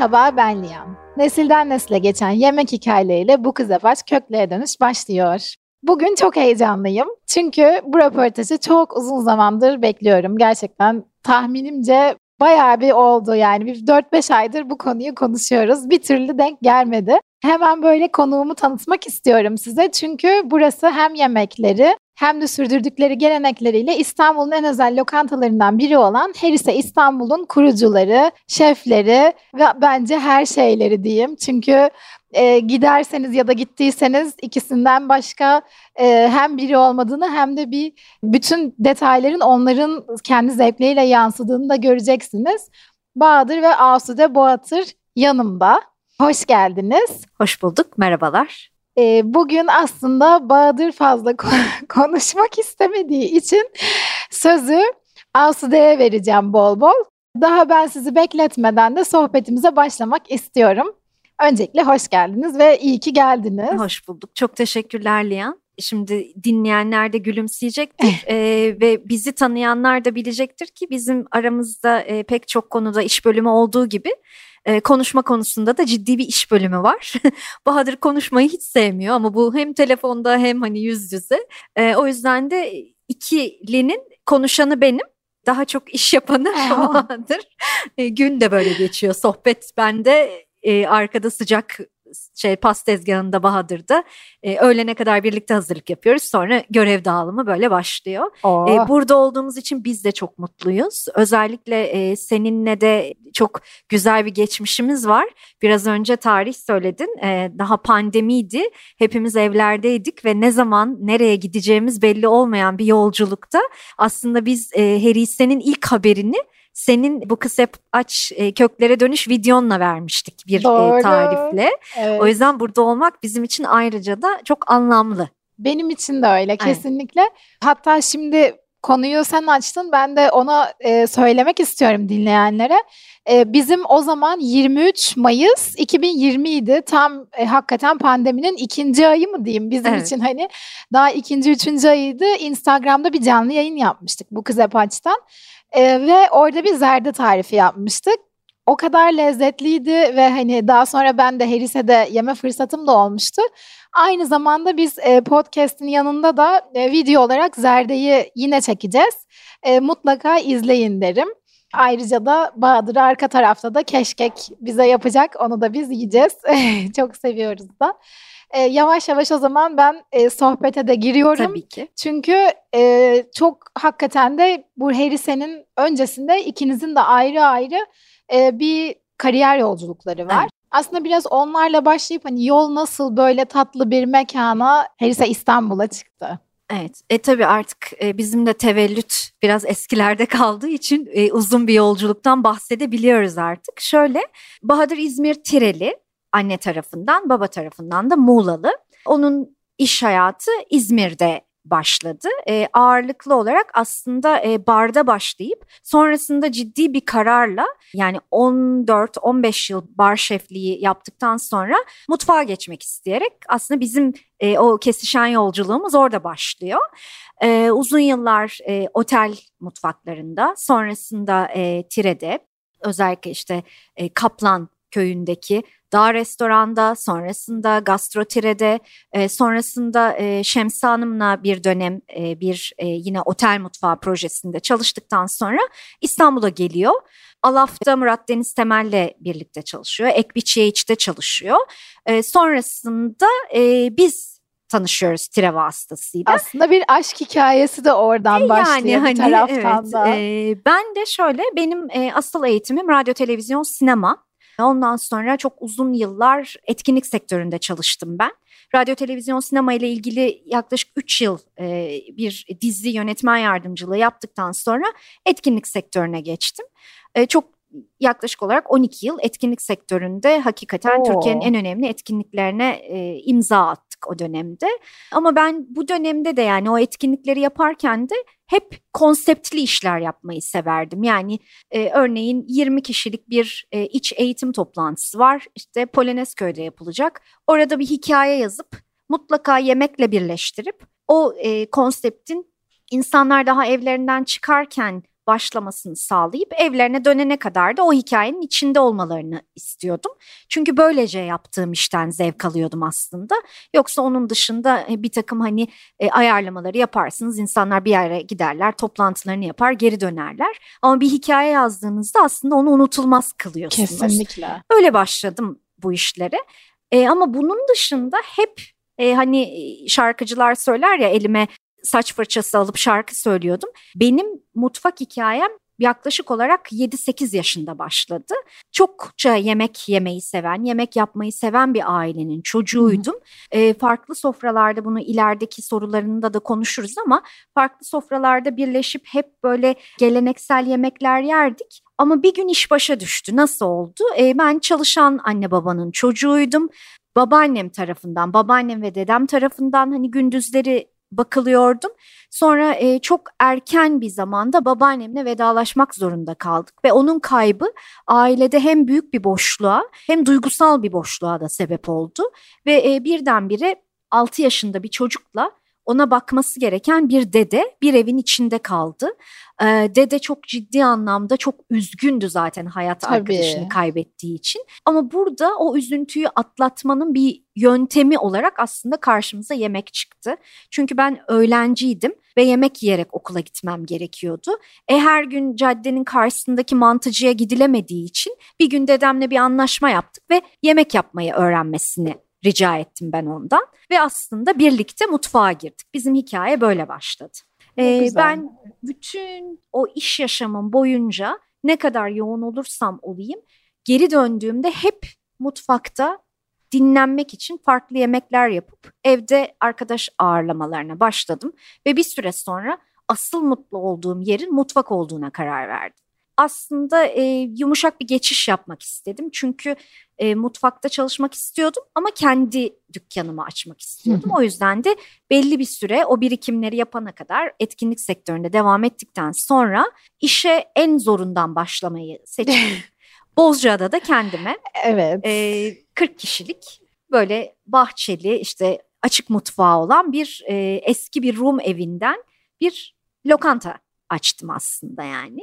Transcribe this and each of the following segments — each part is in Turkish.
Merhaba ben Liyan. Nesilden nesile geçen yemek hikayeleriyle bu kıza baş köklere dönüş başlıyor. Bugün çok heyecanlıyım. Çünkü bu röportajı çok uzun zamandır bekliyorum. Gerçekten tahminimce bayağı bir oldu yani. Bir 4-5 aydır bu konuyu konuşuyoruz. Bir türlü denk gelmedi. Hemen böyle konuğumu tanıtmak istiyorum size. Çünkü burası hem yemekleri hem de sürdürdükleri gelenekleriyle İstanbul'un en özel lokantalarından biri olan Herise İstanbul'un kurucuları, şefleri ve bence her şeyleri diyeyim. Çünkü e, giderseniz ya da gittiyseniz ikisinden başka e, hem biri olmadığını hem de bir bütün detayların onların kendi zevkleriyle yansıdığını da göreceksiniz. Bahadır ve Asude Boğatır yanımda. Hoş geldiniz. Hoş bulduk, merhabalar. E, bugün aslında Bahadır fazla ko- konuşmak istemediği için sözü Asude'ye vereceğim bol bol. Daha ben sizi bekletmeden de sohbetimize başlamak istiyorum. Öncelikle hoş geldiniz ve iyi ki geldiniz. Hoş bulduk. Çok teşekkürler Liyan. Şimdi dinleyenler de gülümseyecektir e, ve bizi tanıyanlar da bilecektir ki bizim aramızda e, pek çok konuda iş bölümü olduğu gibi e, konuşma konusunda da ciddi bir iş bölümü var. Bahadır konuşmayı hiç sevmiyor ama bu hem telefonda hem hani yüz yüze. E, o yüzden de ikilinin konuşanı benim. Daha çok iş yapanı Bahadır. E, gün de böyle geçiyor. Sohbet bende e, arkada sıcak şey pas tezgahında Bahadır'da e, öğlene kadar birlikte hazırlık yapıyoruz. Sonra görev dağılımı böyle başlıyor. Oo. E, burada olduğumuz için biz de çok mutluyuz. Özellikle e, seninle de çok güzel bir geçmişimiz var. Biraz önce tarih söyledin. E, daha pandemiydi. Hepimiz evlerdeydik ve ne zaman nereye gideceğimiz belli olmayan bir yolculukta aslında biz e, Herise'nin ilk haberini senin bu kısa aç e, köklere dönüş videonla vermiştik bir e, tarifle. Evet. O yüzden burada olmak bizim için ayrıca da çok anlamlı. Benim için de öyle kesinlikle. Hatta şimdi konuyu sen açtın ben de ona e, söylemek istiyorum dinleyenlere. E, bizim o zaman 23 Mayıs 2020 idi. Tam e, hakikaten pandeminin ikinci ayı mı diyeyim bizim Evet. için hani daha ikinci üçüncü ayıydı. Instagram'da bir canlı yayın yapmıştık bu kız açtan E, ve orada bir zerde tarifi yapmıştık. O kadar lezzetliydi ve hani daha sonra ben de Herise'de yeme fırsatım da olmuştu. Aynı zamanda biz e, podcast'in yanında da e, video olarak Zerde'yi yine çekeceğiz. E, mutlaka izleyin derim. Ayrıca da Bahadır arka tarafta da keşkek bize yapacak. Onu da biz yiyeceğiz. Çok seviyoruz da. E, yavaş yavaş o zaman ben e, sohbete de giriyorum. Tabii ki. Çünkü e, çok hakikaten de bu Herise'nin öncesinde ikinizin de ayrı ayrı e, bir kariyer yolculukları var. Evet. Aslında biraz onlarla başlayıp hani yol nasıl böyle tatlı bir mekana Herise İstanbul'a çıktı. Evet. E tabii artık e, bizim de tevellüt biraz eskilerde kaldığı için e, uzun bir yolculuktan bahsedebiliyoruz artık. Şöyle Bahadır İzmir Tireli anne tarafından, baba tarafından da Muğlalı. Onun iş hayatı İzmir'de başladı. E, ağırlıklı olarak aslında e, barda başlayıp sonrasında ciddi bir kararla yani 14-15 yıl bar şefliği yaptıktan sonra mutfağa geçmek isteyerek aslında bizim e, o kesişen yolculuğumuz orada başlıyor. E, uzun yıllar e, otel mutfaklarında sonrasında e, Tire'de özellikle işte e, Kaplan köyündeki Dağ Restoran'da, sonrasında Gastrotire'de, e, sonrasında e, Şemsi Hanım'la bir dönem e, bir e, yine otel mutfağı projesinde çalıştıktan sonra İstanbul'a geliyor. Alaf'ta Murat Deniz Temel'le birlikte çalışıyor. Ekbiçiye içte çalışıyor. E, sonrasında e, biz tanışıyoruz Tire vasıtasıyla. Aslında bir aşk hikayesi de oradan başlıyor bir taraftan evet, da. e, ben de şöyle benim e, asıl eğitimim radyo, televizyon, sinema. Ondan sonra çok uzun yıllar etkinlik sektöründe çalıştım ben. radyo, televizyon, sinema ile ilgili yaklaşık 3 yıl e, bir dizi yönetmen yardımcılığı yaptıktan sonra etkinlik sektörüne geçtim. E, çok yaklaşık olarak 12 yıl etkinlik sektöründe hakikaten Oo. Türkiye'nin en önemli etkinliklerine e, imza attık o dönemde. Ama ben bu dönemde de yani o etkinlikleri yaparken de hep konseptli işler yapmayı severdim. Yani e, örneğin 20 kişilik bir e, iç eğitim toplantısı var. İşte Polonezköy'de yapılacak. Orada bir hikaye yazıp mutlaka yemekle birleştirip o e, konseptin insanlar daha evlerinden çıkarken başlamasını sağlayıp evlerine dönene kadar da o hikayenin içinde olmalarını istiyordum. Çünkü böylece yaptığım işten zevk alıyordum aslında. Yoksa onun dışında e, bir takım hani e, ayarlamaları yaparsınız. insanlar bir yere giderler, toplantılarını yapar, geri dönerler. Ama bir hikaye yazdığınızda aslında onu unutulmaz kılıyorsunuz. Kesinlikle. Öyle başladım bu işlere. E, ama bunun dışında hep e, hani şarkıcılar söyler ya elime saç fırçası alıp şarkı söylüyordum. Benim mutfak hikayem yaklaşık olarak 7-8 yaşında başladı. Çokça yemek yemeyi seven, yemek yapmayı seven bir ailenin çocuğuydum. E, farklı sofralarda bunu ilerideki sorularında da konuşuruz ama farklı sofralarda birleşip hep böyle geleneksel yemekler yerdik. Ama bir gün iş başa düştü. Nasıl oldu? E, ben çalışan anne babanın çocuğuydum. Babaannem tarafından, babaannem ve dedem tarafından hani gündüzleri bakılıyordum. Sonra e, çok erken bir zamanda babaannemle vedalaşmak zorunda kaldık ve onun kaybı ailede hem büyük bir boşluğa hem duygusal bir boşluğa da sebep oldu ve e, birdenbire 6 yaşında bir çocukla ona bakması gereken bir dede bir evin içinde kaldı. Ee, dede çok ciddi anlamda çok üzgündü zaten hayat Tabii. arkadaşını kaybettiği için. Ama burada o üzüntüyü atlatmanın bir yöntemi olarak aslında karşımıza yemek çıktı. Çünkü ben öğlenciydim ve yemek yiyerek okula gitmem gerekiyordu. E her gün caddenin karşısındaki mantıcıya gidilemediği için bir gün dedemle bir anlaşma yaptık ve yemek yapmayı öğrenmesini rica ettim ben ondan. Ve aslında birlikte mutfağa girdik. Bizim hikaye böyle başladı. Ee, ben bütün o iş yaşamım boyunca ne kadar yoğun olursam olayım geri döndüğümde hep mutfakta dinlenmek için farklı yemekler yapıp evde arkadaş ağırlamalarına başladım ve bir süre sonra asıl mutlu olduğum yerin mutfak olduğuna karar verdim. Aslında e, yumuşak bir geçiş yapmak istedim çünkü e, mutfakta çalışmak istiyordum ama kendi dükkanımı açmak istiyordum. O yüzden de belli bir süre o birikimleri yapana kadar etkinlik sektöründe devam ettikten sonra işe en zorundan başlamayı seçtim. Bozcaada'da kendime Evet. e, 40 kişilik böyle bahçeli işte açık mutfağı olan bir e, eski bir Rum evinden bir lokanta açtım aslında yani.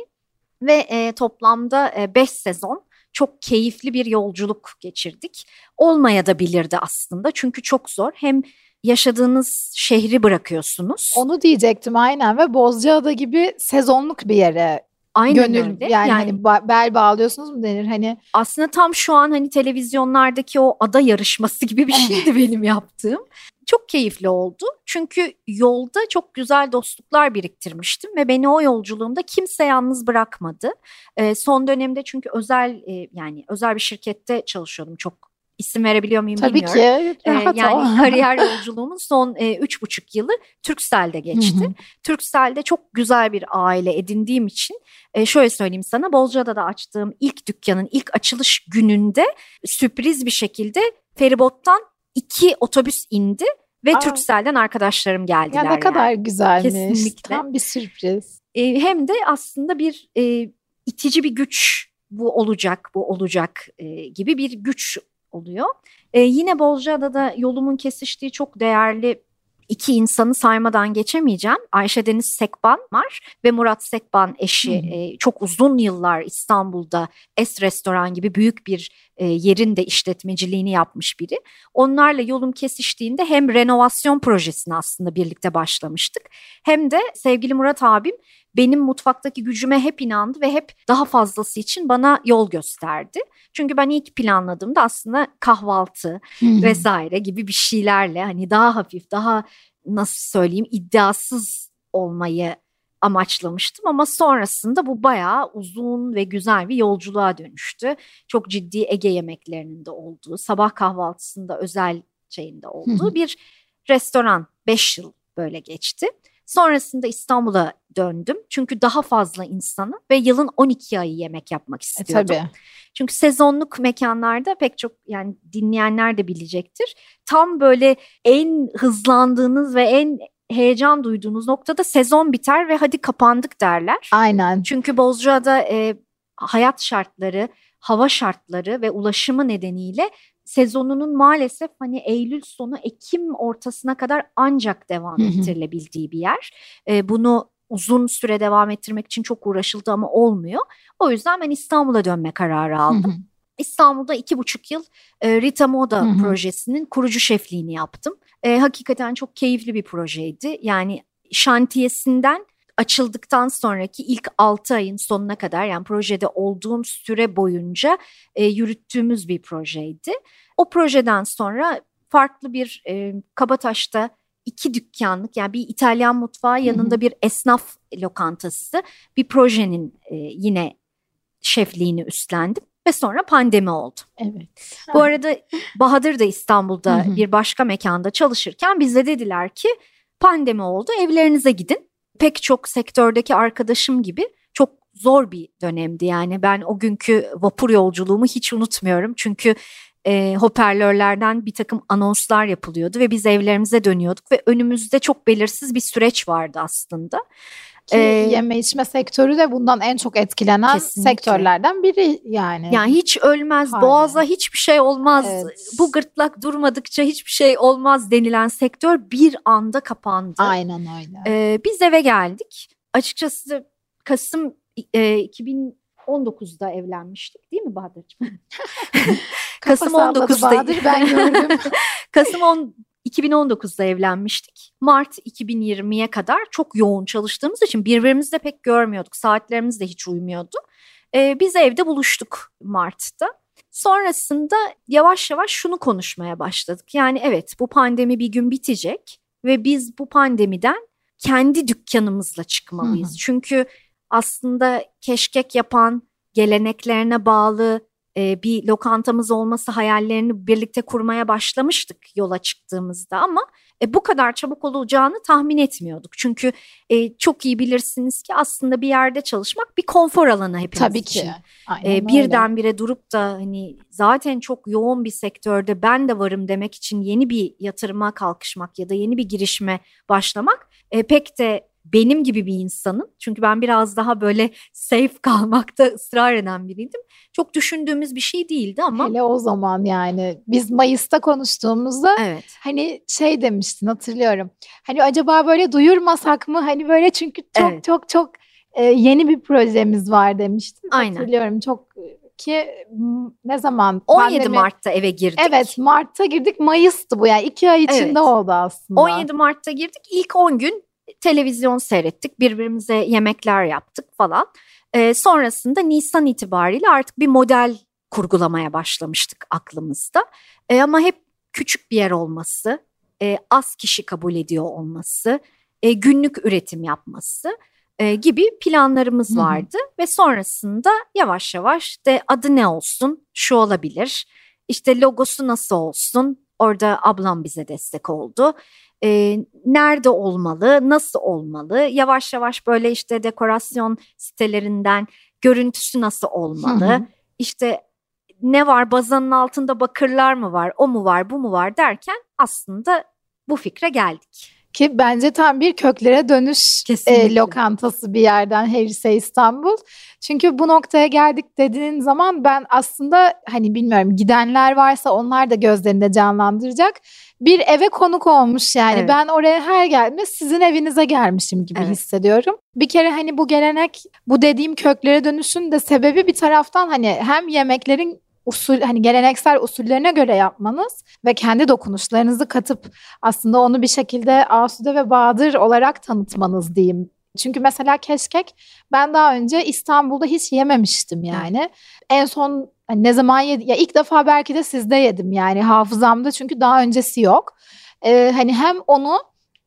Ve e, toplamda 5 sezon çok keyifli bir yolculuk geçirdik. Olmaya da bilirdi aslında çünkü çok zor. Hem yaşadığınız şehri bırakıyorsunuz. Onu diyecektim aynen ve Bozcaada gibi sezonluk bir yere Aynen gönül öyle. yani, hani ba- bel bağlıyorsunuz mu denir hani aslında tam şu an hani televizyonlardaki o ada yarışması gibi bir şeydi benim yaptığım. Çok keyifli oldu. Çünkü yolda çok güzel dostluklar biriktirmiştim ve beni o yolculuğumda kimse yalnız bırakmadı. Ee, son dönemde çünkü özel e, yani özel bir şirkette çalışıyordum. Çok isim verebiliyor muyum tabii bilmiyorum. ki Ee, yani kariyer yolculuğumun son e, üç buçuk yılı Turkcell'de geçti. Hı hı. Turkcell'de çok güzel bir aile edindiğim için e, şöyle söyleyeyim sana Bozcaada'da açtığım ilk dükkanın ilk açılış gününde sürpriz bir şekilde feribottan iki otobüs indi ve Aa. Turkcell'den arkadaşlarım geldiler. ya ne kadar yani. güzelmiş. Kesinlikle. Tam bir sürpriz. E, hem de aslında bir e, itici bir güç bu olacak bu olacak e, gibi bir güç oluyor. E, yine Bozcaada'da yolumun kesiştiği çok değerli iki insanı saymadan geçemeyeceğim. Ayşe Deniz Sekban var ve Murat Sekban eşi hı. e, çok uzun yıllar İstanbul'da Es Restoran gibi büyük bir e, yerin de işletmeciliğini yapmış biri. Onlarla yolum kesiştiğinde hem renovasyon projesini aslında birlikte başlamıştık hem de sevgili Murat abim benim mutfaktaki gücüme hep inandı ve hep daha fazlası için bana yol gösterdi. Çünkü ben ilk planladığımda aslında kahvaltı vesaire gibi bir şeylerle hani daha hafif, daha nasıl söyleyeyim iddiasız olmayı amaçlamıştım ama sonrasında bu bayağı uzun ve güzel bir yolculuğa dönüştü. Çok ciddi Ege yemeklerinin de olduğu, sabah kahvaltısında özel şeyinde olduğu bir restoran 5 yıl böyle geçti. Sonrasında İstanbul'a döndüm. Çünkü daha fazla insana ve yılın 12 ayı yemek yapmak E, istiyordum. tabii. Çünkü sezonluk mekanlarda pek çok yani dinleyenler de bilecektir. Tam böyle en hızlandığınız ve en heyecan duyduğunuz noktada sezon biter ve hadi kapandık derler. Aynen. Çünkü Bozcaada e, hayat şartları, hava şartları ve ulaşımı nedeniyle sezonunun maalesef hani Eylül sonu Ekim ortasına kadar ancak devam ettirilebildiği bir yer. E, bunu uzun süre devam ettirmek için çok uğraşıldı ama olmuyor. O yüzden ben İstanbul'a dönme kararı aldım. İstanbul'da iki buçuk yıl e, Rita Moda Hı hı. projesinin kurucu şefliğini yaptım. E, hakikaten çok keyifli bir projeydi. Yani şantiyesinden açıldıktan sonraki ilk 6 ayın sonuna kadar yani projede olduğum süre boyunca e, yürüttüğümüz bir projeydi. O projeden sonra farklı bir e, Kabataş'ta iki dükkanlık yani bir İtalyan mutfağı yanında bir esnaf lokantası bir projenin e, yine şefliğini üstlendim ve sonra pandemi oldu. Evet. Bu arada Bahadır da İstanbul'da bir başka mekanda çalışırken bize dediler ki pandemi oldu evlerinize gidin. Pek çok sektördeki arkadaşım gibi çok zor bir dönemdi yani ben o günkü vapur yolculuğumu hiç unutmuyorum. Çünkü e, hoparlörlerden bir takım anonslar yapılıyordu ve biz evlerimize dönüyorduk ve önümüzde çok belirsiz bir süreç vardı aslında. Ki Ee, yeme içme sektörü de bundan en çok etkilenen Kesinlikle. sektörlerden biri yani. Yani hiç ölmez, Aynen. boğaza hiçbir şey olmaz, Evet. bu gırtlak durmadıkça hiçbir şey olmaz denilen sektör bir anda kapandı. Aynen öyle. Ee, biz eve geldik. Açıkçası Kasım e, 2019'da evlenmiştik değil mi Bahadır'cığım? Kasım Kafa salladı 19'da Bahadır, ben gördüm. Kasım 10 2019'da evlenmiştik. Mart 2020'ye kadar çok yoğun çalıştığımız için birbirimizi de pek görmüyorduk. Saatlerimiz de hiç uymuyordu. Ee, biz evde buluştuk Mart'ta. Sonrasında yavaş yavaş şunu konuşmaya başladık. Yani evet bu pandemi bir gün bitecek ve biz bu pandemiden kendi dükkanımızla çıkmalıyız. Hı hı. Çünkü aslında keşkek yapan, geleneklerine bağlı e, bir lokantamız olması hayallerini birlikte kurmaya başlamıştık yola çıktığımızda ama e, bu kadar çabuk olacağını tahmin etmiyorduk. Çünkü e, çok iyi bilirsiniz ki aslında bir yerde çalışmak bir konfor alanı hepimiz Tabii için. ki. Aynen E, birdenbire durup da hani zaten çok yoğun bir sektörde ben de varım demek için yeni bir yatırıma kalkışmak ya da yeni bir girişime başlamak e, pek de benim gibi bir insanın çünkü ben biraz daha böyle safe kalmakta ısrar eden biriydim. Çok düşündüğümüz bir şey değildi ama Hele o zaman yani biz Mayıs'ta konuştuğumuzda evet. hani şey demiştin hatırlıyorum. Hani acaba böyle duyurmasak mı? Hani böyle çünkü çok Evet. çok çok e, yeni bir projemiz var demiştin. Aynen. Hatırlıyorum çok ki ne zaman 17 pandemi- Mart'ta eve girdik. Evet Mart'ta girdik Mayıs'tı bu yani iki ay içinde Evet. oldu aslında. 17 Mart'ta girdik. İlk 10 gün televizyon seyrettik. Birbirimize yemekler yaptık falan. Ee, sonrasında Nisan itibariyle artık bir model kurgulamaya başlamıştık aklımızda. Ee, ama hep küçük bir yer olması, e, az kişi kabul ediyor olması, e, günlük üretim yapması e, gibi planlarımız vardı. Ve sonrasında yavaş yavaş de adı ne olsun, şu olabilir, işte logosu nasıl olsun, orada ablam bize destek oldu. E, nerede olmalı, nasıl olmalı, yavaş yavaş böyle işte dekorasyon sitelerinden görüntüsü nasıl olmalı, Hı hı. işte ne var? Bazanın altında bakırlar mı var, o mu var, bu mu var? derken aslında bu fikre geldik. Ki bence tam bir köklere dönüş Kesinlikle. e, lokantası bir yerden Herise İstanbul. Çünkü bu noktaya geldik dediğin zaman ben aslında hani bilmiyorum gidenler varsa onlar da gözlerinde canlandıracak. Bir eve konuk olmuş yani Evet. ben oraya her geldiğimde sizin evinize gelmişim gibi Evet. hissediyorum. Bir kere hani bu gelenek bu dediğim köklere dönüşün de sebebi bir taraftan hani hem yemeklerin usul hani geleneksel usullerine göre yapmanız ve kendi dokunuşlarınızı katıp aslında onu bir şekilde Asude ve Bahadır olarak tanıtmanız diyeyim. Çünkü mesela keşkek ben daha önce İstanbul'da hiç yememiştim yani. En son hani ne zaman yedim? Ya ilk defa belki de sizde yedim yani hafızamda çünkü daha öncesi yok. Ee, hani hem onu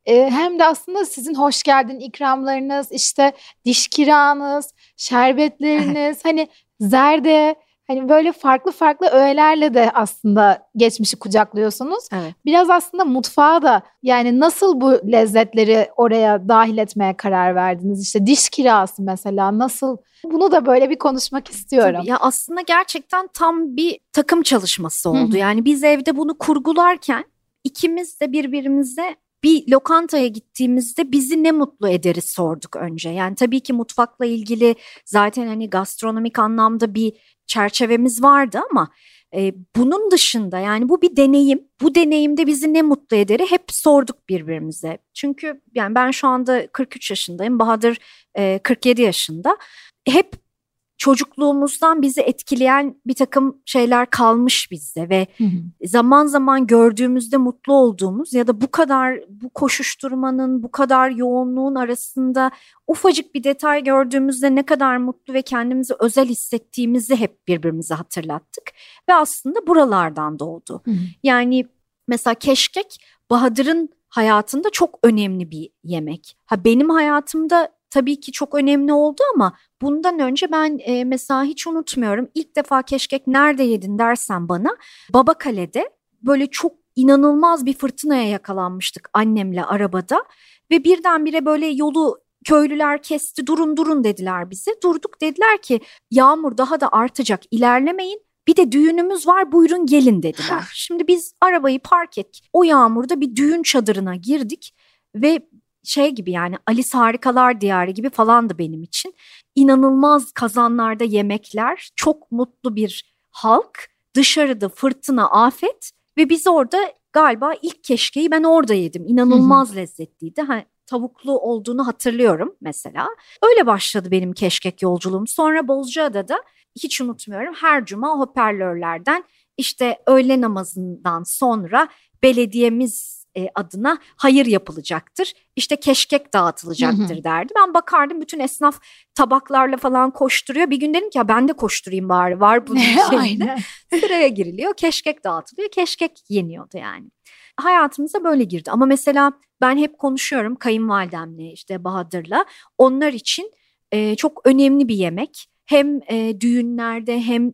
e, hem de aslında sizin hoş geldin ikramlarınız, işte diş kiranız, şerbetleriniz, hani zerde Hani böyle farklı farklı öğelerle de aslında geçmişi kucaklıyorsunuz. Evet. Biraz aslında mutfağa da yani nasıl bu lezzetleri oraya dahil etmeye karar verdiniz? İşte diş kirası mesela nasıl? Bunu da böyle bir konuşmak istiyorum. Tabii. Ya aslında gerçekten tam bir takım çalışması oldu. hı. Yani biz evde bunu kurgularken ikimiz de birbirimize bir lokantaya gittiğimizde bizi ne mutlu ederi sorduk önce. Yani tabii ki mutfakla ilgili zaten hani gastronomik anlamda bir çerçevemiz vardı ama e, bunun dışında yani bu bir deneyim. Bu deneyimde bizi ne mutlu ederi hep sorduk birbirimize. Çünkü yani ben şu anda 43 yaşındayım. Bahadır e, 47 yaşında. Hep çocukluğumuzdan bizi etkileyen bir takım şeyler kalmış bizde ve Hı hı. zaman zaman gördüğümüzde mutlu olduğumuz ya da bu kadar bu koşuşturmanın bu kadar yoğunluğun arasında ufacık bir detay gördüğümüzde ne kadar mutlu ve kendimizi özel hissettiğimizi hep birbirimize hatırlattık ve aslında buralardan doğdu. Hı hı. Yani mesela keşkek Bahadır'ın hayatında çok önemli bir yemek. Ha benim hayatımda tabii ki çok önemli oldu ama bundan önce ben e, mesela hiç unutmuyorum. İlk defa keşkek nerede yedin dersen bana Babakale'de böyle çok inanılmaz bir fırtınaya yakalanmıştık annemle arabada ve birdenbire böyle yolu köylüler kesti durun durun dediler bize. Durduk dediler ki yağmur daha da artacak ilerlemeyin. Bir de düğünümüz var buyurun gelin dediler. Şimdi biz arabayı park ettik. O yağmurda bir düğün çadırına girdik ve şey gibi yani Alice Harikalar Diyarı gibi falandı benim için. İnanılmaz kazanlarda yemekler, çok mutlu bir halk, dışarıda fırtına, afet ve biz orada galiba ilk keşkeyi ben orada yedim. İnanılmaz lezzetliydi. Ha, tavuklu olduğunu hatırlıyorum mesela. Öyle başladı benim keşkek yolculuğum. Sonra Bozcaada'da hiç unutmuyorum her cuma hoparlörlerden işte öğle namazından sonra belediyemiz e, adına hayır yapılacaktır. İşte keşkek dağıtılacaktır derdi. Ben bakardım bütün esnaf tabaklarla falan koşturuyor. Bir gün dedim ki ya ben de koşturayım bari var bunun şeyinde. Sıraya giriliyor, keşkek dağıtılıyor, keşkek yeniyordu yani. Hayatımıza böyle girdi ama mesela ben hep konuşuyorum kayınvalidemle işte Bahadır'la. Onlar için e, çok önemli bir yemek. Hem e, düğünlerde hem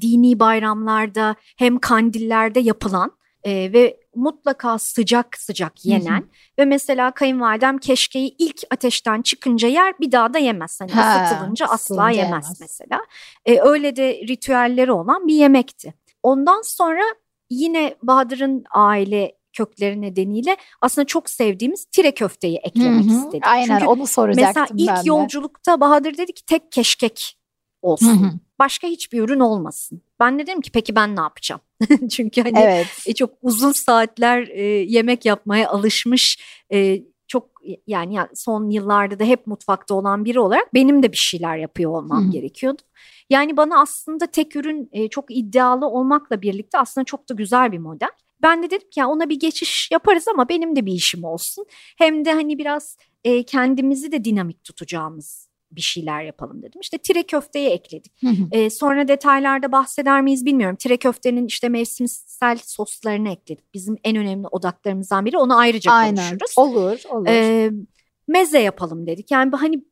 dini bayramlarda hem kandillerde yapılan e, ve mutlaka sıcak sıcak yenen ve mesela kayınvalidem keşkeyi ilk ateşten çıkınca yer bir daha da yemez. Hani Ha, ısıtılınca asla yemez, yemez. mesela. E, öyle de ritüelleri olan bir yemekti. Ondan sonra yine Bahadır'ın aile kökleri nedeniyle aslında çok sevdiğimiz tire köfteyi eklemek Hı hı. istedik. Aynen Çünkü onu soracaktım mesela ilk ben de. yolculukta Bahadır dedi ki tek keşkek olsun. Hı hı. Başka hiçbir ürün olmasın. Ben de dedim ki peki ben ne yapacağım? Çünkü hani Evet. e, çok uzun saatler e, yemek yapmaya alışmış e, çok yani ya- son yıllarda da hep mutfakta olan biri olarak benim de bir şeyler yapıyor olmam hı. gerekiyordu. Yani bana aslında tek ürün e, çok iddialı olmakla birlikte aslında çok da güzel bir model. Ben de dedim ki ya ona bir geçiş yaparız ama benim de bir işim olsun. Hem de hani biraz e, kendimizi de dinamik tutacağımız bir şeyler yapalım dedim. İşte tire köfteye ekledik. Hı hı. Ee, sonra detaylarda bahseder miyiz bilmiyorum. Tire köftenin işte mevsimsel soslarını ekledik. Bizim en önemli odaklarımızdan biri. Onu ayrıca Aynen. konuşuruz. Olur, olur. Ee, meze yapalım dedik. Yani hani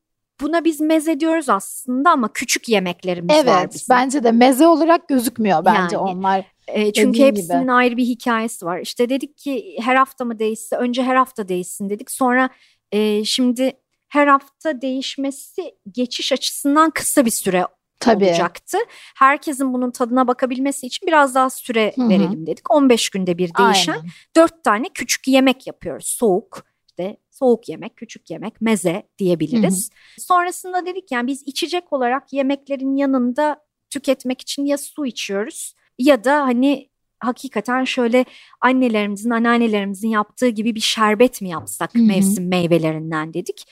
buna biz meze diyoruz aslında ama küçük yemeklerimiz var evet, bizim. bence de meze olarak gözükmüyor bence Yani, onlar. Ee, çünkü hepsinin gibi. ayrı bir hikayesi var. İşte dedik ki her hafta mı değişse önce her hafta değişsin dedik. Sonra e, şimdi her hafta değişmesi geçiş açısından kısa bir süre Tabii. olacaktı. Herkesin bunun tadına bakabilmesi için biraz daha süre Hı hı. verelim dedik. 15 günde bir değişen Aynen. 4 tane küçük yemek yapıyoruz. Soğuk, işte soğuk yemek, küçük yemek, meze diyebiliriz. Sonrasında dedik yani biz içecek olarak yemeklerin yanında tüketmek için ya su içiyoruz ya da hani hakikaten şöyle annelerimizin, anneannelerimizin yaptığı gibi bir şerbet mi yapsak Hı hı. mevsim meyvelerinden dedik.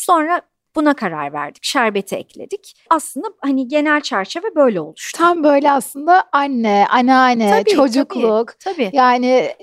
Sonra buna karar verdik. Şerbeti ekledik. Aslında hani genel çerçeve böyle oluştu. Tam böyle aslında anne, anneanne, Tabii, çocukluk. Tabii. Yani e,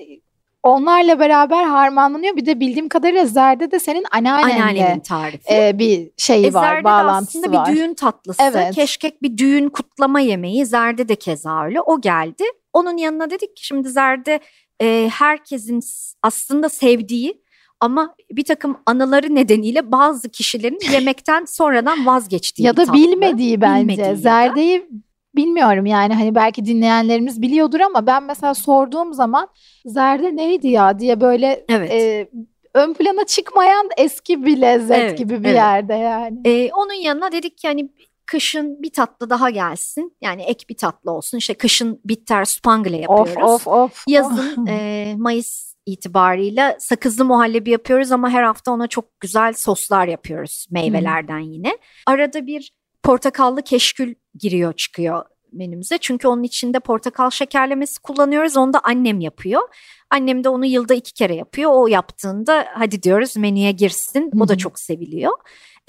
onlarla beraber harmanlanıyor. Bir de bildiğim kadarıyla Zerde de senin Anneannemin anneannenle tarifi. e, bir şeyi E, var, zerde de bağlantısı aslında var. bir düğün tatlısı. Evet. Keşkek bir düğün kutlama yemeği. Zerde de keza öyle. O geldi. Onun yanına dedik ki şimdi zerde e, herkesin aslında sevdiği ama bir takım anıları nedeniyle bazı kişilerin yemekten sonradan vazgeçtiği ya da tatlı. bilmediği bence. Bilmediği da. Zerdeyi bilmiyorum yani hani belki dinleyenlerimiz biliyordur ama ben mesela sorduğum zaman zerde neydi ya diye böyle Evet. e, ön plana çıkmayan eski bir lezzet Evet, gibi bir evet. yerde yani. Ee, onun yanına dedik ki hani kışın bir tatlı daha gelsin. Yani ek bir tatlı olsun. İşte kışın bitter spangle yapıyoruz. Of of of. Yazın e, Mayıs itibarıyla sakızlı muhallebi yapıyoruz ama her hafta ona çok güzel soslar yapıyoruz meyvelerden yine. Arada bir portakallı keşkül giriyor çıkıyor menümüze. Çünkü onun içinde portakal şekerlemesi kullanıyoruz. Onu da annem yapıyor. Annem de onu yılda iki kere yapıyor. O yaptığında hadi diyoruz menüye girsin. O da çok seviliyor.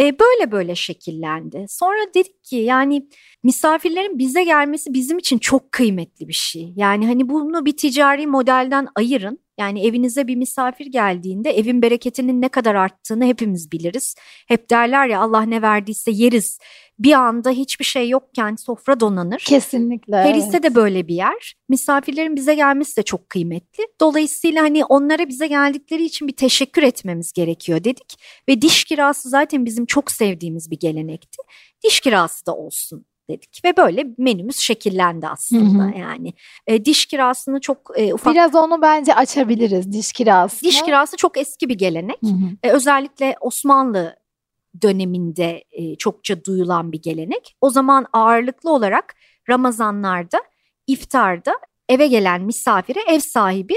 E, böyle böyle şekillendi. Sonra dedik ki yani misafirlerin bize gelmesi bizim için çok kıymetli bir şey. Yani hani bunu bir ticari modelden ayırın. Yani evinize bir misafir geldiğinde evin bereketinin ne kadar arttığını hepimiz biliriz. Hep derler ya Allah ne verdiyse yeriz. Bir anda hiçbir şey yokken sofra donanır. Kesinlikle. Paris'te evet. de böyle bir yer. Misafirlerin bize gelmesi de çok kıymetli. Dolayısıyla hani onlara bize geldikleri için bir teşekkür etmemiz gerekiyor dedik. Ve diş kirası zaten bizim çok sevdiğimiz bir gelenekti. Diş kirası da olsun dedik ve böyle menümüz şekillendi aslında Hı hı. yani. E, diş kirasını çok e, ufak Biraz onu bence açabiliriz diş kirasını. diş kirası çok eski bir gelenek. Hı hı. E, özellikle Osmanlı döneminde e, çokça duyulan bir gelenek. O zaman ağırlıklı olarak Ramazanlarda, iftarda eve gelen misafire ev sahibi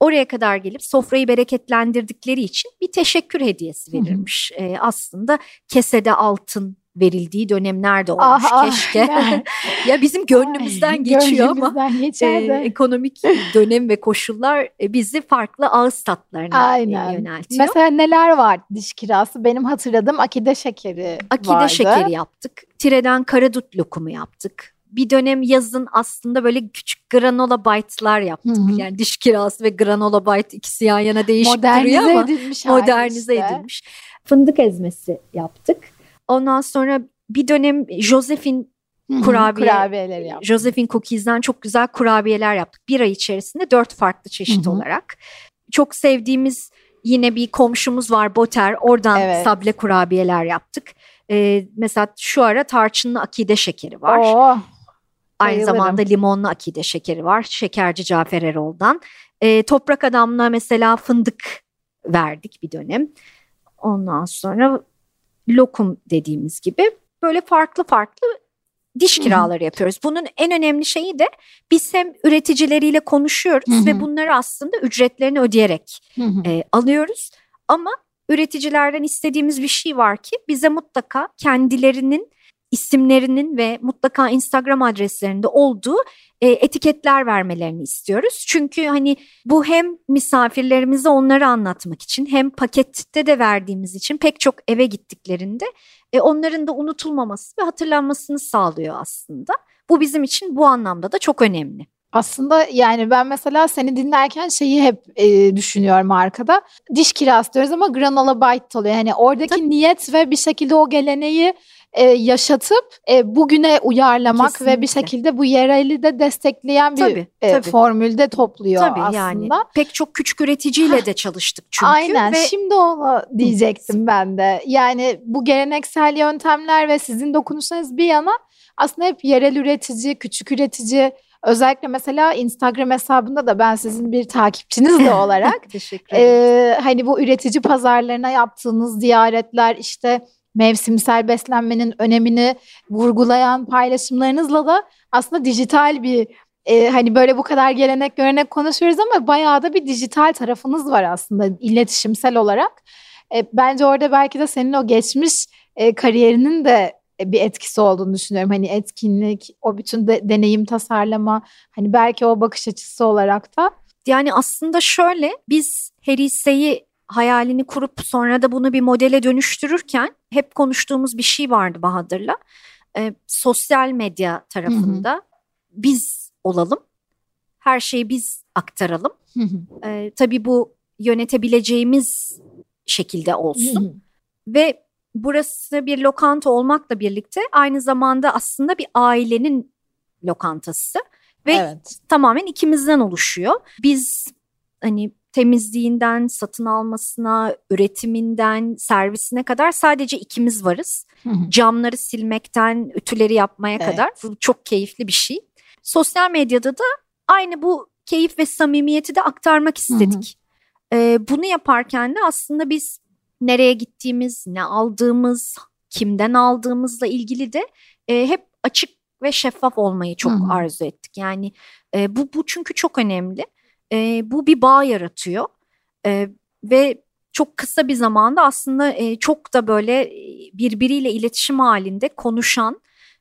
oraya kadar gelip sofrayı bereketlendirdikleri için bir teşekkür hediyesi Hı hı. verirmiş. E, aslında kesede altın verildiği dönemler de olmuş Ah, ah, keşke. yani. ya bizim gönlümüzden geçiyor ama Gönlümüzden geçer e, ekonomik dönem ve koşullar e, bizi farklı ağız tatlarına e, Aynen. yöneltiyor. Mesela neler var diş kirası? Benim hatırladığım akide şekeri Akide vardı. şekeri yaptık. Tireden karadut lokumu yaptık. Bir dönem yazın aslında böyle küçük granola bite'lar yaptık. Hı hı. Yani diş kirası ve granola bite ikisi yan yana değişik duruyor Modernize ama edilmiş modernize işte. edilmiş. Fındık ezmesi yaptık. Ondan sonra bir dönem Josephine Kurabiye- Kurabiyeleri yaptık. Josephine Cookies'den çok güzel kurabiyeler yaptık. Bir ay içerisinde dört farklı çeşit olarak. Çok sevdiğimiz yine bir komşumuz var Boter. Oradan Evet. sable kurabiyeler yaptık. Ee, mesela şu ara tarçınlı akide şekeri var. Oh, Aynı bayılırım. zamanda limonlu akide şekeri var. Şekerci Cafer Erol'dan. Ee, Toprak Adam'la mesela fındık verdik bir dönem. Ondan sonra lokum dediğimiz gibi böyle farklı farklı diş kiraları yapıyoruz. Bunun en önemli şeyi de biz hem üreticileriyle konuşuyoruz ve bunları aslında ücretlerini ödeyerek e, alıyoruz. Ama üreticilerden istediğimiz bir şey var ki bize mutlaka kendilerinin isimlerinin ve mutlaka Instagram adreslerinde olduğu e, etiketler vermelerini istiyoruz. Çünkü hani bu hem misafirlerimize onları anlatmak için hem pakette de verdiğimiz için pek çok eve gittiklerinde e, onların da unutulmaması ve hatırlanmasını sağlıyor aslında. Bu bizim için bu anlamda da çok önemli. Aslında yani ben mesela seni dinlerken şeyi hep e, düşünüyorum arkada. Diş kirası diyoruz ama granola bite oluyor. Yani oradaki niyet ve bir şekilde o geleneği e, yaşatıp e, bugüne uyarlamak ve bir Kesinlikle. şekilde bu yereli de destekleyen bir Tabii, e, tabii. formülde topluyor Tabii aslında. yani pek çok küçük üreticiyle de çalıştık çünkü. Aynen ve şimdi onu diyecektim ben de. Yani bu geleneksel yöntemler ve sizin dokunuşlarınız bir yana aslında hep yerel üretici, küçük üretici özellikle mesela Instagram hesabında da ben sizin bir takipçiniz de olarak Teşekkür ederim. ee, hani bu üretici pazarlarına yaptığınız ziyaretler işte mevsimsel beslenmenin önemini vurgulayan paylaşımlarınızla da aslında dijital bir e, hani böyle bu kadar gelenek görenek konuşuyoruz ama bayağı da bir dijital tarafınız var aslında iletişimsel olarak. E, bence orada belki de senin o geçmiş e, kariyerinin de e, bir etkisi olduğunu düşünüyorum. Hani etkinlik, o bütün de, deneyim tasarlama, hani belki o bakış açısı olarak da. Yani aslında şöyle biz Herise'yi hayalini kurup sonra da bunu bir modele dönüştürürken hep konuştuğumuz bir şey vardı Bahadır'la. Ee, sosyal medya tarafında biz olalım. Her şeyi biz aktaralım. Ee, tabii bu yönetebileceğimiz şekilde olsun. Ve burası bir lokanta olmakla birlikte aynı zamanda aslında bir ailenin lokantası. Ve evet. tamamen ikimizden oluşuyor. Biz hani temizliğinden, satın almasına, üretiminden, servisine kadar sadece ikimiz varız. Hı hı. Camları silmekten, ütüleri yapmaya Evet. kadar. Bu çok keyifli bir şey. Sosyal medyada da aynı bu keyif ve samimiyeti de aktarmak istedik. Ee, bunu yaparken de aslında biz nereye gittiğimiz, ne aldığımız, kimden aldığımızla ilgili de e, hep açık ve şeffaf olmayı çok Hı hı. arzu ettik. Yani e, bu bu çünkü çok önemli. E, bu bir bağ yaratıyor E, ve çok kısa bir zamanda aslında e, çok da böyle e, birbiriyle iletişim halinde konuşan,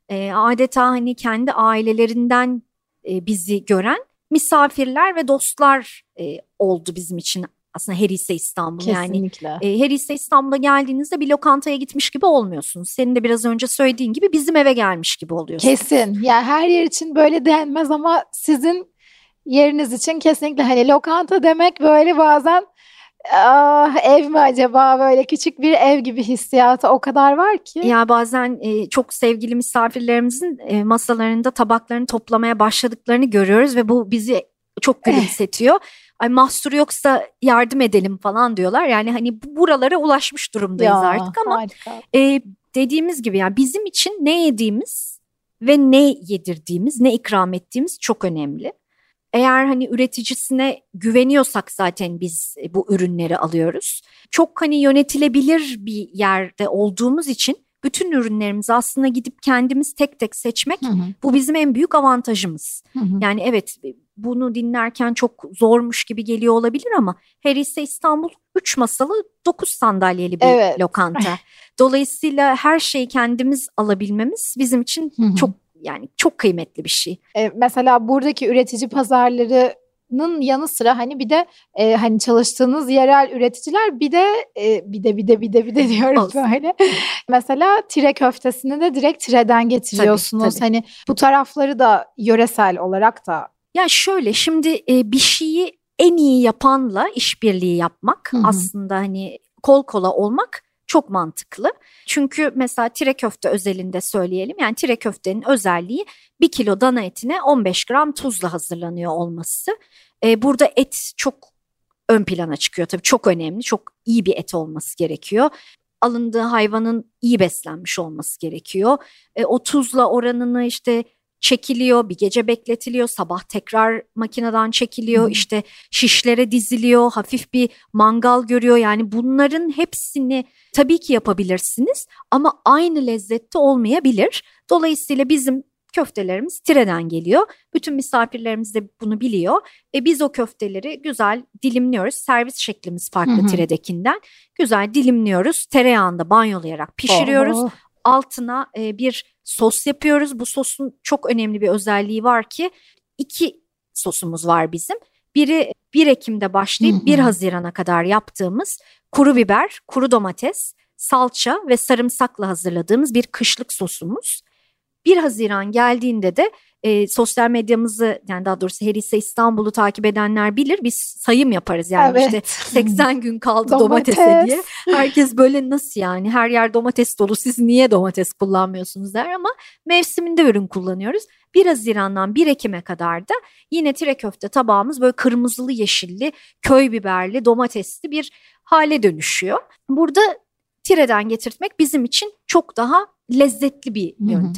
e, adeta hani kendi ailelerinden e, bizi gören misafirler ve dostlar e, oldu bizim için aslında Herise İstanbul yani. Kesinlikle. E, her ise İstanbul'a geldiğinizde bir lokantaya gitmiş gibi olmuyorsunuz. Senin de biraz önce söylediğin gibi bizim eve gelmiş gibi oluyorsunuz. Kesin. Yani her yer için böyle denmez ama sizin yeriniz için kesinlikle hani lokanta demek böyle bazen ah, ev mi acaba böyle küçük bir ev gibi hissiyatı o kadar var ki. Ya bazen e, çok sevgili misafirlerimizin e, masalarında tabaklarını toplamaya başladıklarını görüyoruz ve bu bizi çok gülümsetiyor. Ay mahsur yoksa yardım edelim falan diyorlar. Yani hani bu- buralara ulaşmış durumdayız Ya, artık ama harika. e, dediğimiz gibi yani bizim için ne yediğimiz ve ne yedirdiğimiz, ne ikram ettiğimiz çok önemli. Eğer hani üreticisine güveniyorsak zaten biz e, bu ürünleri alıyoruz. Çok hani yönetilebilir bir yerde olduğumuz için bütün ürünlerimizi aslında gidip kendimiz tek tek seçmek Hı hı, bu bizim en büyük avantajımız. hı hı. Yani evet bunu dinlerken çok zormuş gibi geliyor olabilir ama her ise İstanbul 3 masalı 9 sandalyeli bir Evet. lokanta. Dolayısıyla her şeyi kendimiz alabilmemiz bizim için Hı hı. çok yani çok kıymetli bir şey. E, mesela buradaki üretici pazarlarının yanı sıra hani bir de e, hani çalıştığınız yerel üreticiler bir de e, bir de bir de bir de bir de diyorum Olsun. böyle. mesela tire köftesini de direkt tireden getiriyorsunuz. tabii. Hani bu tarafları da yöresel olarak da Ya şöyle şimdi e, bir şeyi en iyi yapanla işbirliği yapmak Hı hı. aslında hani kol kola olmak çok mantıklı. Çünkü mesela tire köfte özelinde söyleyelim. Yani tire köftenin özelliği bir kilo dana etine 15 gram tuzla hazırlanıyor olması. E, burada et çok ön plana çıkıyor tabii çok önemli. Çok iyi bir et olması gerekiyor. Alındığı hayvanın iyi beslenmiş olması gerekiyor. E, o tuzla oranını işte çekiliyor, bir gece bekletiliyor, sabah tekrar makineden çekiliyor, Hı. işte şişlere diziliyor, hafif bir mangal görüyor. Yani bunların hepsini tabii ki yapabilirsiniz ama aynı lezzette olmayabilir. Dolayısıyla bizim köftelerimiz Tire'den geliyor. Bütün misafirlerimiz de bunu biliyor. E biz o köfteleri güzel dilimliyoruz. Servis şeklimiz farklı Hı hı. Tire'dekinden. Güzel dilimliyoruz. Tereyağında banyolayarak pişiriyoruz Oh, altına e, bir sos yapıyoruz. Bu sosun çok önemli bir özelliği var ki iki sosumuz var bizim. Biri 1 Ekim'de başlayıp Hı hı. 1 Haziran'a kadar yaptığımız kuru biber, kuru domates, salça ve sarımsakla hazırladığımız bir kışlık sosumuz. 1 Haziran geldiğinde de e, sosyal medyamızı yani daha doğrusu Herise İstanbul'u takip edenler bilir. Biz sayım yaparız yani Evet. işte 80 gün kaldı Domates. domatese diye. Herkes böyle nasıl yani her yer domates dolu siz niye domates kullanmıyorsunuz der ama mevsiminde ürün kullanıyoruz. 1 Haziran'dan 1 Ekim'e kadar da yine tire köfte tabağımız böyle kırmızılı yeşilli köy biberli domatesli bir hale dönüşüyor. Burada tireden getirtmek bizim için çok daha lezzetli bir Hı hı.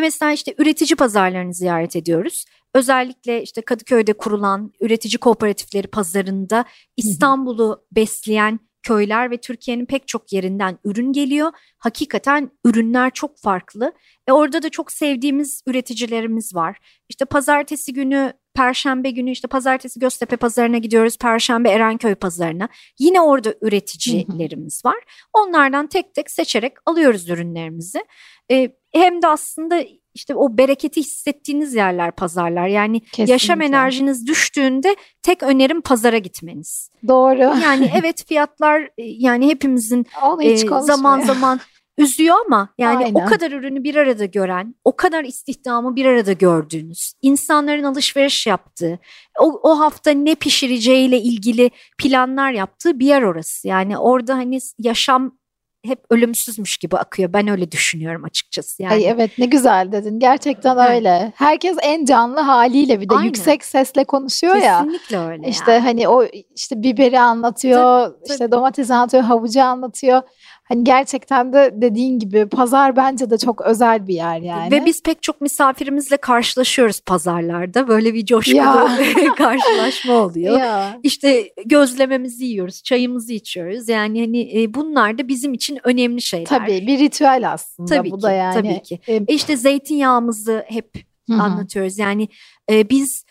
Mesela işte üretici pazarlarını ziyaret ediyoruz. Özellikle işte Kadıköy'de kurulan üretici kooperatifleri pazarında İstanbul'u besleyen köyler ve Türkiye'nin pek çok yerinden ürün geliyor. Hakikaten ürünler çok farklı. E orada da çok sevdiğimiz üreticilerimiz var. İşte pazartesi günü, perşembe günü işte pazartesi Göztepe pazarına gidiyoruz. Perşembe Erenköy pazarına. Yine orada üreticilerimiz var. Onlardan tek tek seçerek alıyoruz ürünlerimizi. E, hem de aslında işte o bereketi hissettiğiniz yerler pazarlar. Yani yaşam Kesinlikle. enerjiniz düştüğünde tek önerim pazara gitmeniz. Doğru. Yani evet fiyatlar yani hepimizin Onu e, zaman zaman üzüyor ama yani o Aynen. kadar ürünü bir arada gören, o kadar istihdamı bir arada gördüğünüz, insanların alışveriş yaptığı, o, o hafta ne pişireceğiyle ilgili planlar yaptığı bir yer orası. Yani orada hani yaşam hep ölümsüzmüş gibi akıyor. Ben öyle düşünüyorum açıkçası. Yani Ay evet ne güzel dedin. Gerçekten Evet. öyle. Herkes en canlı haliyle bir de Aynen. yüksek sesle konuşuyor ya. kesinlikle öyle. İşte yani. hani o işte biberi anlatıyor, Tabii, işte tabii. domatesi anlatıyor, havucu anlatıyor. Hani gerçekten de dediğin gibi pazar bence de çok özel bir yer yani. Ve biz pek çok misafirimizle karşılaşıyoruz pazarlarda. Böyle bir coşkulu karşılaşma oluyor. ya. İşte gözlememizi yiyoruz, çayımızı içiyoruz. Yani hani e, bunlar da bizim için önemli şeyler. Tabii bir ritüel aslında Tabii bu ki, da yani. tabii ki. E, E işte zeytinyağımızı hep hı hı. anlatıyoruz. Yani e, biz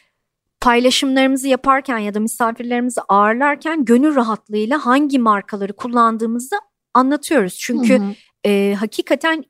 paylaşımlarımızı yaparken ya da misafirlerimizi ağırlarken gönül rahatlığıyla hangi markaları kullandığımızı anlatıyoruz. Çünkü Hı hı. e, hakikaten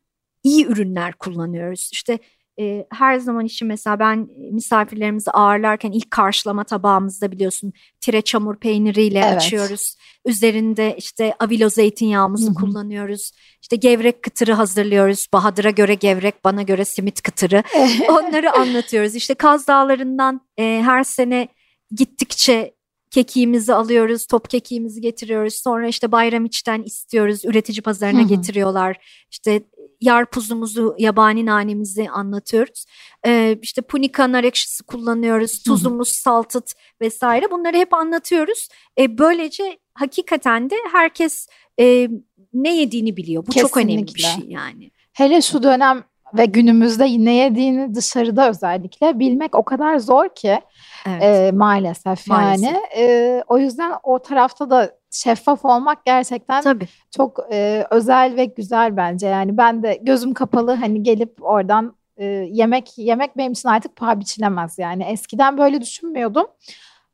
iyi ürünler kullanıyoruz. İşte e, her zaman için mesela ben misafirlerimizi ağırlarken ilk karşılama tabağımızda biliyorsun tire çamur peyniriyle Evet. açıyoruz. Üzerinde işte avilo zeytinyağımızı Hı hı. kullanıyoruz. İşte gevrek kıtırı hazırlıyoruz. Bahadır'a göre gevrek, bana göre simit kıtırı. Onları anlatıyoruz. İşte Kaz Dağları'ndan e, her sene gittikçe kekiğimizi alıyoruz, top kekiğimizi getiriyoruz. Sonra işte bayram içten istiyoruz, üretici pazarına getiriyorlar. İşte yarpuzumuzu, yabani nanemizi anlatıyoruz. Ee, işte punika nar ekşisi kullanıyoruz, tuzumuz, saltıt vesaire. Bunları hep anlatıyoruz. E, böylece hakikaten de herkes e, ne yediğini biliyor. Bu çok önemli bir Kesinlikle. şey yani. Hele şu dönem ve günümüzde ne yediğini dışarıda özellikle bilmek o kadar zor ki Evet. e, maalesef, Maalesef. yani. E, o yüzden o tarafta da şeffaf olmak gerçekten Tabii. çok e, özel ve güzel bence. Yani ben de gözüm kapalı hani gelip oradan e, yemek yemek benim için artık paha biçilemez yani. Eskiden böyle düşünmüyordum.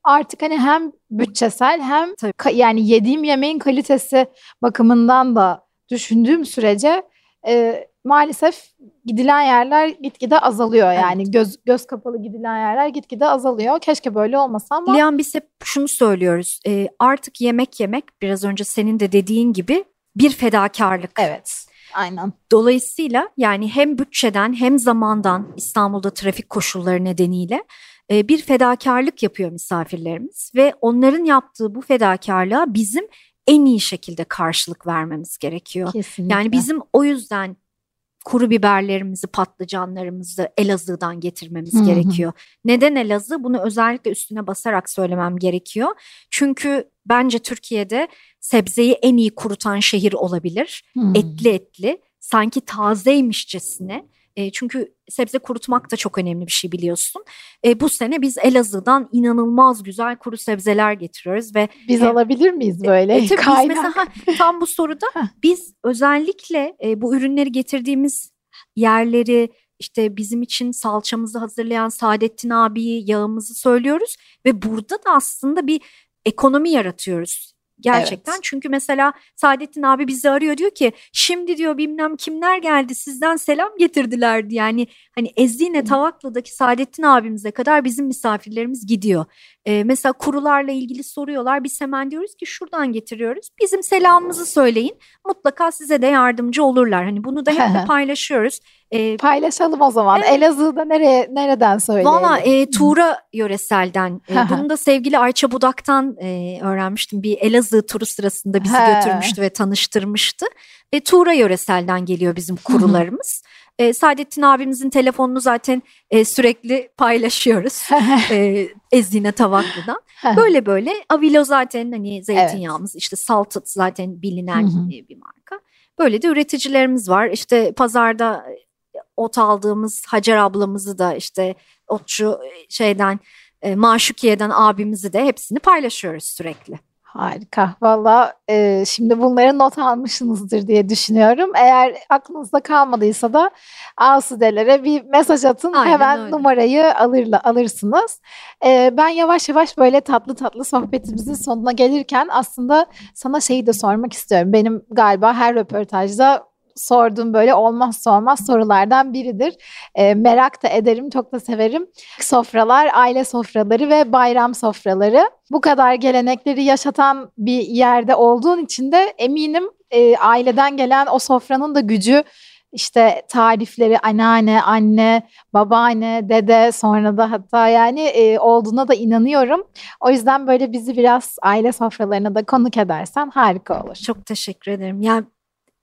Artık hani hem bütçesel hem Tabii. ka- yani yediğim yemeğin kalitesi bakımından da düşündüğüm sürece e, maalesef gidilen yerler gitgide azalıyor yani göz göz kapalı gidilen yerler gitgide azalıyor. Keşke böyle olmasa ama Liyan biz hep şunu söylüyoruz. e, artık yemek yemek biraz önce senin de dediğin gibi bir fedakarlık. evet. Aynen. Dolayısıyla yani hem bütçeden hem zamandan İstanbul'da trafik koşulları nedeniyle bir fedakarlık yapıyor misafirlerimiz ve onların yaptığı bu fedakarlığa bizim en iyi şekilde karşılık vermemiz gerekiyor. Kesinlikle. Yani bizim o yüzden kuru biberlerimizi, patlıcanlarımızı Elazığ'dan getirmemiz Hı hı. gerekiyor. Neden Elazığ? Bunu özellikle üstüne basarak söylemem gerekiyor. Çünkü bence Türkiye'de sebzeyi en iyi kurutan şehir olabilir. Hmm. Etli etli, sanki tazeymişçesine. E, çünkü sebze kurutmak da çok önemli bir şey biliyorsun. E, bu sene biz Elazığ'dan inanılmaz güzel kuru sebzeler getiriyoruz ve Biz E, alabilir miyiz böyle e, tabii biz kaynak? mesela ha, tam bu soruda biz özellikle e, bu ürünleri getirdiğimiz yerleri işte bizim için salçamızı hazırlayan Saadettin abiyi yağımızı söylüyoruz ve burada da aslında bir ekonomi yaratıyoruz. Gerçekten Evet. çünkü mesela Saadettin abi bizi arıyor diyor ki şimdi diyor bilmem kimler geldi sizden selam getirdilerdi yani hani Ezine Tavaklı'daki Saadettin abimize kadar bizim misafirlerimiz gidiyor. Ee, mesela kurularla ilgili soruyorlar biz hemen diyoruz ki şuradan getiriyoruz bizim selamımızı söyleyin mutlaka size de yardımcı olurlar hani bunu da hep de paylaşıyoruz. Ee, Paylaşalım o zaman. Evet. Elazığ'da nereye nereden söyleyelim? Valla e, Tuğra yöreselden e, bunu da sevgili Ayça Budak'tan e, öğrenmiştim. Bir Elazığ turu sırasında bizi He. götürmüştü ve tanıştırmıştı. E, Tuğra yöreselden geliyor bizim kurularımız. E, Saadettin abimizin telefonunu zaten e, sürekli paylaşıyoruz. e, Ezine Tavaklı'dan. Böyle böyle Avilo zaten hani zeytinyağımız işte Salted zaten bilinen e, bir marka. Böyle de üreticilerimiz var. İşte pazarda e, ot aldığımız Hacer ablamızı da işte otçu e, şeyden e, Maşukiye'den abimizi de hepsini paylaşıyoruz sürekli. Harika. Valla e, şimdi bunları not almışsınızdır diye düşünüyorum. Eğer aklınızda kalmadıysa da Asude'lere bir mesaj atın. Aynen Hemen öyle. numarayı alırla alırsınız. E, ben yavaş yavaş böyle tatlı tatlı sohbetimizin sonuna gelirken aslında sana şeyi de sormak istiyorum. Benim galiba her röportajda sorduğum böyle olmazsa olmaz sorulardan biridir. E, merak da ederim, çok da severim. Sofralar, aile sofraları ve bayram sofraları. Bu kadar gelenekleri yaşatan bir yerde olduğun için de eminim e, aileden gelen o sofranın da gücü işte tarifleri anneanne, anne, babaanne, dede sonra da hatta yani e, olduğuna da inanıyorum. O yüzden böyle bizi biraz aile sofralarına da konuk edersen harika olur. Çok teşekkür ederim. Yani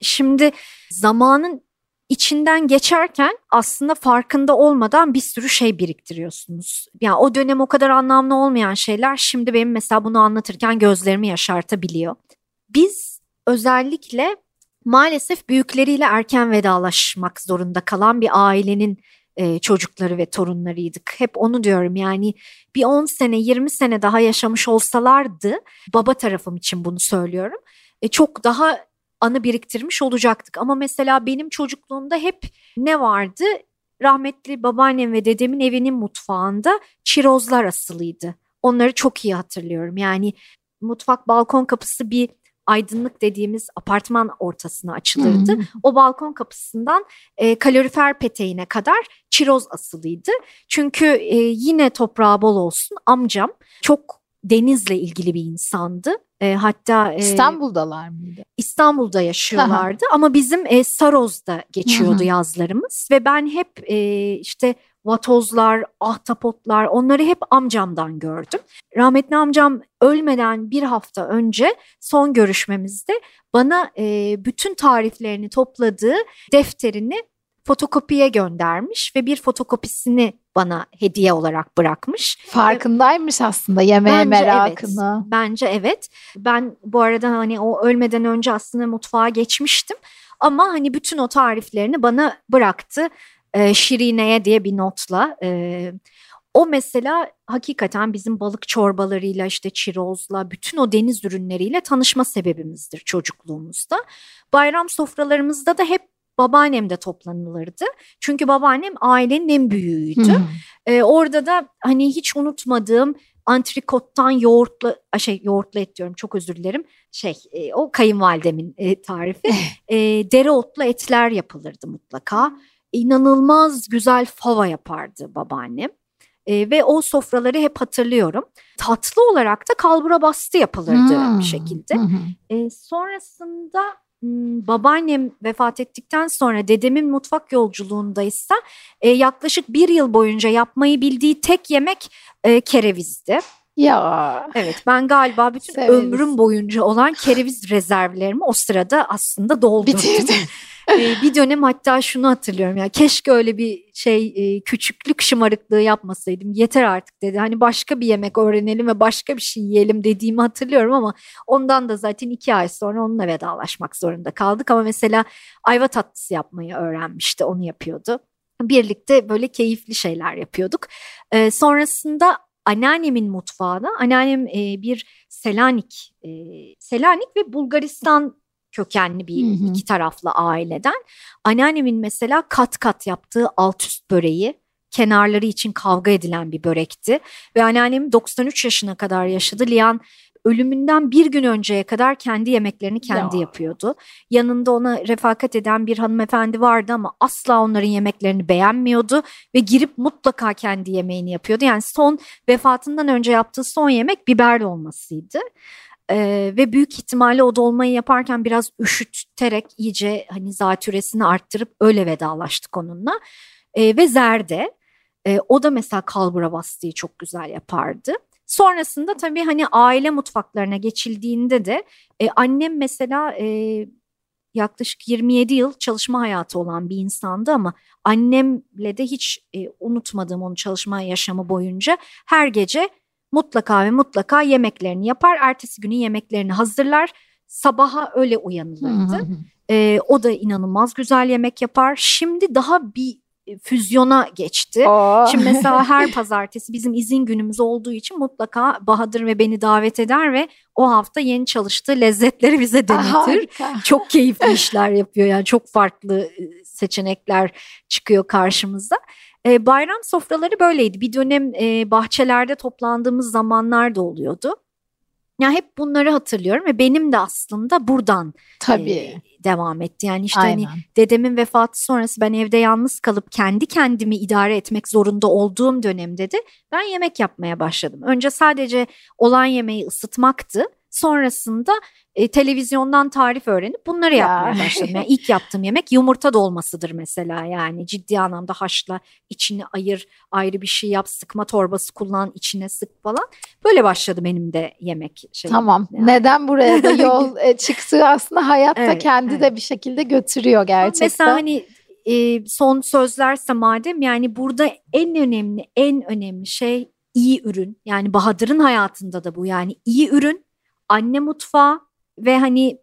Şimdi zamanın içinden geçerken aslında farkında olmadan bir sürü şey biriktiriyorsunuz. Yani o dönem o kadar anlamlı olmayan şeyler şimdi benim mesela bunu anlatırken gözlerimi yaşartabiliyor. Biz özellikle maalesef büyükleriyle erken vedalaşmak zorunda kalan bir ailenin e, çocukları ve torunlarıydık. Hep onu diyorum yani bir 10 sene 20 sene daha yaşamış olsalardı baba tarafım için bunu söylüyorum. E, çok daha anı biriktirmiş olacaktık. Ama mesela benim çocukluğumda hep ne vardı? Rahmetli babaannem ve dedemin evinin mutfağında çirozlar asılıydı. Onları çok iyi hatırlıyorum. Yani mutfak balkon kapısı bir aydınlık dediğimiz apartman ortasına açılırdı. Hı. O balkon kapısından e, kalorifer peteğine kadar çiroz asılıydı. Çünkü e, yine toprağı bol olsun amcam çok denizle ilgili bir insandı. E, hatta e, İstanbul'dalar mıydı? İstanbul'da yaşıyorlardı ama bizim e, Saroz'da geçiyordu yazlarımız ve ben hep e, işte vatozlar, ahtapotlar onları hep amcamdan gördüm. Rahmetli amcam ölmeden bir hafta önce son görüşmemizde bana e, bütün tariflerini topladığı defterini fotokopiye göndermiş ve bir fotokopisini bana hediye olarak bırakmış. Farkındaymış aslında yemeğe Bence merakını. Bence evet. Ben bu arada hani o ölmeden önce aslında mutfağa geçmiştim. Ama hani bütün o tariflerini bana bıraktı. Ee, Şirine'ye diye bir notla. Ee, o mesela hakikaten bizim balık çorbalarıyla işte çirozla bütün o deniz ürünleriyle tanışma sebebimizdir çocukluğumuzda. Bayram sofralarımızda da hep babaannem de toplanılırdı. Çünkü babaannem ailenin en büyüğüydü. Hı. Ee, orada da hani hiç unutmadığım antrikottan yoğurtlu şey yoğurtlu et diyorum çok özür dilerim. Şey e, o kayınvalidemin e, tarifi. e, dereotlu etler yapılırdı mutlaka. İnanılmaz güzel fava yapardı babaannem. E, ve o sofraları hep hatırlıyorum. Tatlı olarak da kalbura bastı yapılırdı Hmm. bir şekilde. Hı. E, sonrasında babaannem vefat ettikten sonra dedemin mutfak yolculuğundaysa e, yaklaşık bir yıl boyunca yapmayı bildiği tek yemek e, kerevizdi. Ya Evet ben galiba bütün Severiz. ömrüm boyunca olan kereviz rezervlerimi o sırada aslında doldurdum. bitirdi. Ee, bir dönem hatta şunu hatırlıyorum ya keşke öyle bir şey e, küçüklük şımarıklığı yapmasaydım yeter artık dedi. Hani başka bir yemek öğrenelim ve başka bir şey yiyelim dediğimi hatırlıyorum ama ondan da zaten iki ay sonra onunla vedalaşmak zorunda kaldık. Ama mesela ayva tatlısı yapmayı öğrenmişti onu yapıyordu. Birlikte böyle keyifli şeyler yapıyorduk. Ee, sonrasında anneannemin mutfağına anneannem e, bir Selanik e, Selanik ve Bulgaristan kökenli bir Hı hı. iki taraflı aileden. Anneannemin mesela kat kat yaptığı alt üst böreği kenarları için kavga edilen bir börekti. Ve anneannem 93 yaşına kadar yaşadı. Lian ölümünden bir gün önceye kadar kendi yemeklerini kendi Ya. yapıyordu. Yanında ona refakat eden bir hanımefendi vardı ama asla onların yemeklerini beğenmiyordu ve girip mutlaka kendi yemeğini yapıyordu. Yani son vefatından önce yaptığı son yemek biber dolmasıydı. Ee, ve büyük ihtimalle o dolmayı yaparken biraz üşüterek iyice hani zatüresini arttırıp öyle vedalaştık onunla. Ee, ve zerde e, o da mesela kalbura bastığı çok güzel yapardı. Sonrasında tabii hani aile mutfaklarına geçildiğinde de e, annem mesela e, yaklaşık 27 yıl çalışma hayatı olan bir insandı ama annemle de hiç e, unutmadığım onun çalışma yaşamı boyunca her gece mutlaka ve mutlaka yemeklerini yapar. Ertesi günün yemeklerini hazırlar. Sabaha öyle uyanılırdı. hı. E, o da inanılmaz güzel yemek yapar. Şimdi daha bir e, füzyona geçti. Oo. Şimdi mesela her pazartesi bizim izin günümüz olduğu için mutlaka Bahadır ve beni davet eder ve o hafta yeni çalıştığı lezzetleri bize denetir. Çok keyifli işler yapıyor yani çok farklı e, seçenekler çıkıyor karşımıza. E, bayram sofraları böyleydi. Bir dönem e, bahçelerde toplandığımız zamanlar da oluyordu. Ya hep bunları hatırlıyorum ve benim de aslında buradan Tabii. e, devam etti. Yani işte hani Aynen. dedemin vefatı sonrası ben evde yalnız kalıp kendi kendimi idare etmek zorunda olduğum dönemde de ben yemek yapmaya başladım. Önce sadece olan yemeği ısıtmaktı. Sonrasında e, televizyondan tarif öğrenip bunları Ya. yapmaya başladım. Yani ilk yaptığım yemek yumurta dolmasıdır mesela yani ciddi anlamda haşla içini ayır ayrı bir şey yap sıkma torbası kullan içine sık falan. Böyle başladı benim de yemek şeyim. Tamam. Yani. Neden buraya da yol e, çıktığı aslında hayatta Evet, kendi evet. de bir şekilde götürüyor gerçekten. Mesela hani e, son sözlerse madem yani burada en önemli en önemli şey iyi ürün. Yani Bahadır'ın hayatında da bu yani iyi ürün, anne mutfağı ve hani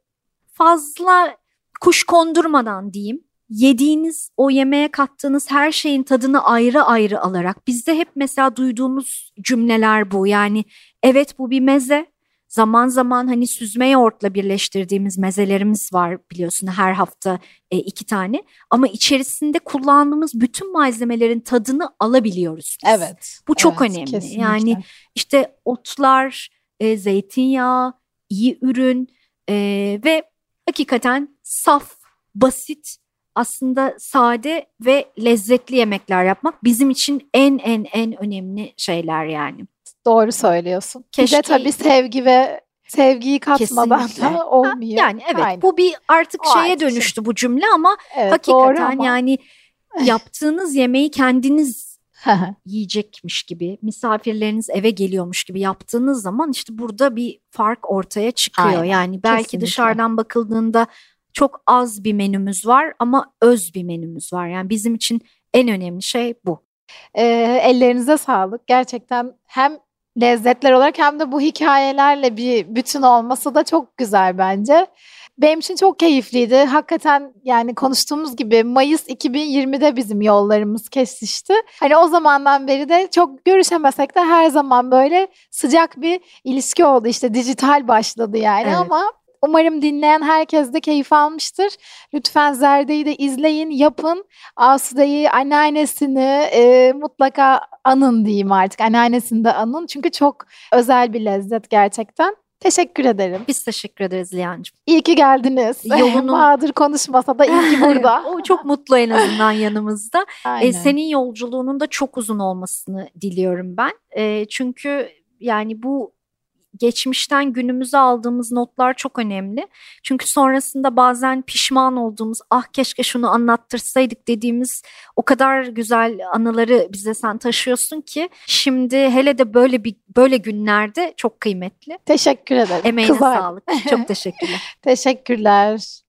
fazla kuş kondurmadan diyeyim. Yediğiniz o yemeğe kattığınız her şeyin tadını ayrı ayrı alarak bizde hep mesela duyduğumuz cümleler bu. Yani evet bu bir meze. Zaman zaman hani süzme yoğurtla birleştirdiğimiz mezelerimiz var biliyorsun her hafta e, iki tane. Ama içerisinde kullandığımız bütün malzemelerin tadını alabiliyoruz. biz. Evet. Bu çok evet, önemli. kesinlikle. Yani işte otlar, e, zeytinyağı, iyi ürün e, ve hakikaten saf, basit, aslında sade ve lezzetli yemekler yapmak bizim için en en en önemli şeyler yani. Doğru söylüyorsun. Bir de Keşke- tabii sevgi ve sevgiyi katmadan da olmuyor. Yani evet Aynen. bu bir artık O şeye artık şey. dönüştü bu cümle ama evet, hakikaten ama. yani yaptığınız yemeği kendiniz yiyecekmiş gibi, misafirleriniz eve geliyormuş gibi yaptığınız zaman işte burada bir fark ortaya çıkıyor. Aynen, yani belki kesinlikle. dışarıdan bakıldığında çok az bir menümüz var ama öz bir menümüz var. Yani bizim için en önemli şey bu. Ee, ellerinize sağlık. Gerçekten hem lezzetler olarak hem de bu hikayelerle bir bütün olması da çok güzel bence. Benim için çok keyifliydi. Hakikaten yani konuştuğumuz gibi Mayıs 2020'de bizim yollarımız kesişti. Hani o zamandan beri de çok görüşemesek de her zaman böyle sıcak bir ilişki oldu. İşte dijital başladı yani Evet. ama umarım dinleyen herkes de keyif almıştır. Lütfen Zerde'yi de izleyin, yapın. Asude'yi, anneannesini e, mutlaka anın diyeyim artık. Anneannesini de anın. Çünkü çok özel bir lezzet gerçekten. Teşekkür ederim. Biz teşekkür ederiz Liyancığım. İyi ki geldiniz. Yolunun- Bahadır konuşmasa da iyi ki burada. o çok mutlu en azından yanımızda. Aynen. E, senin yolculuğunun da çok uzun olmasını diliyorum ben. E, çünkü yani bu geçmişten günümüze aldığımız notlar çok önemli. Çünkü sonrasında bazen pişman olduğumuz, ah keşke şunu anlattırsaydık dediğimiz o kadar güzel anıları bize sen taşıyorsun ki şimdi hele de böyle bir böyle günlerde çok kıymetli. Teşekkür ederim. Emeğine Kızar. sağlık. Çok teşekkürler. Teşekkürler.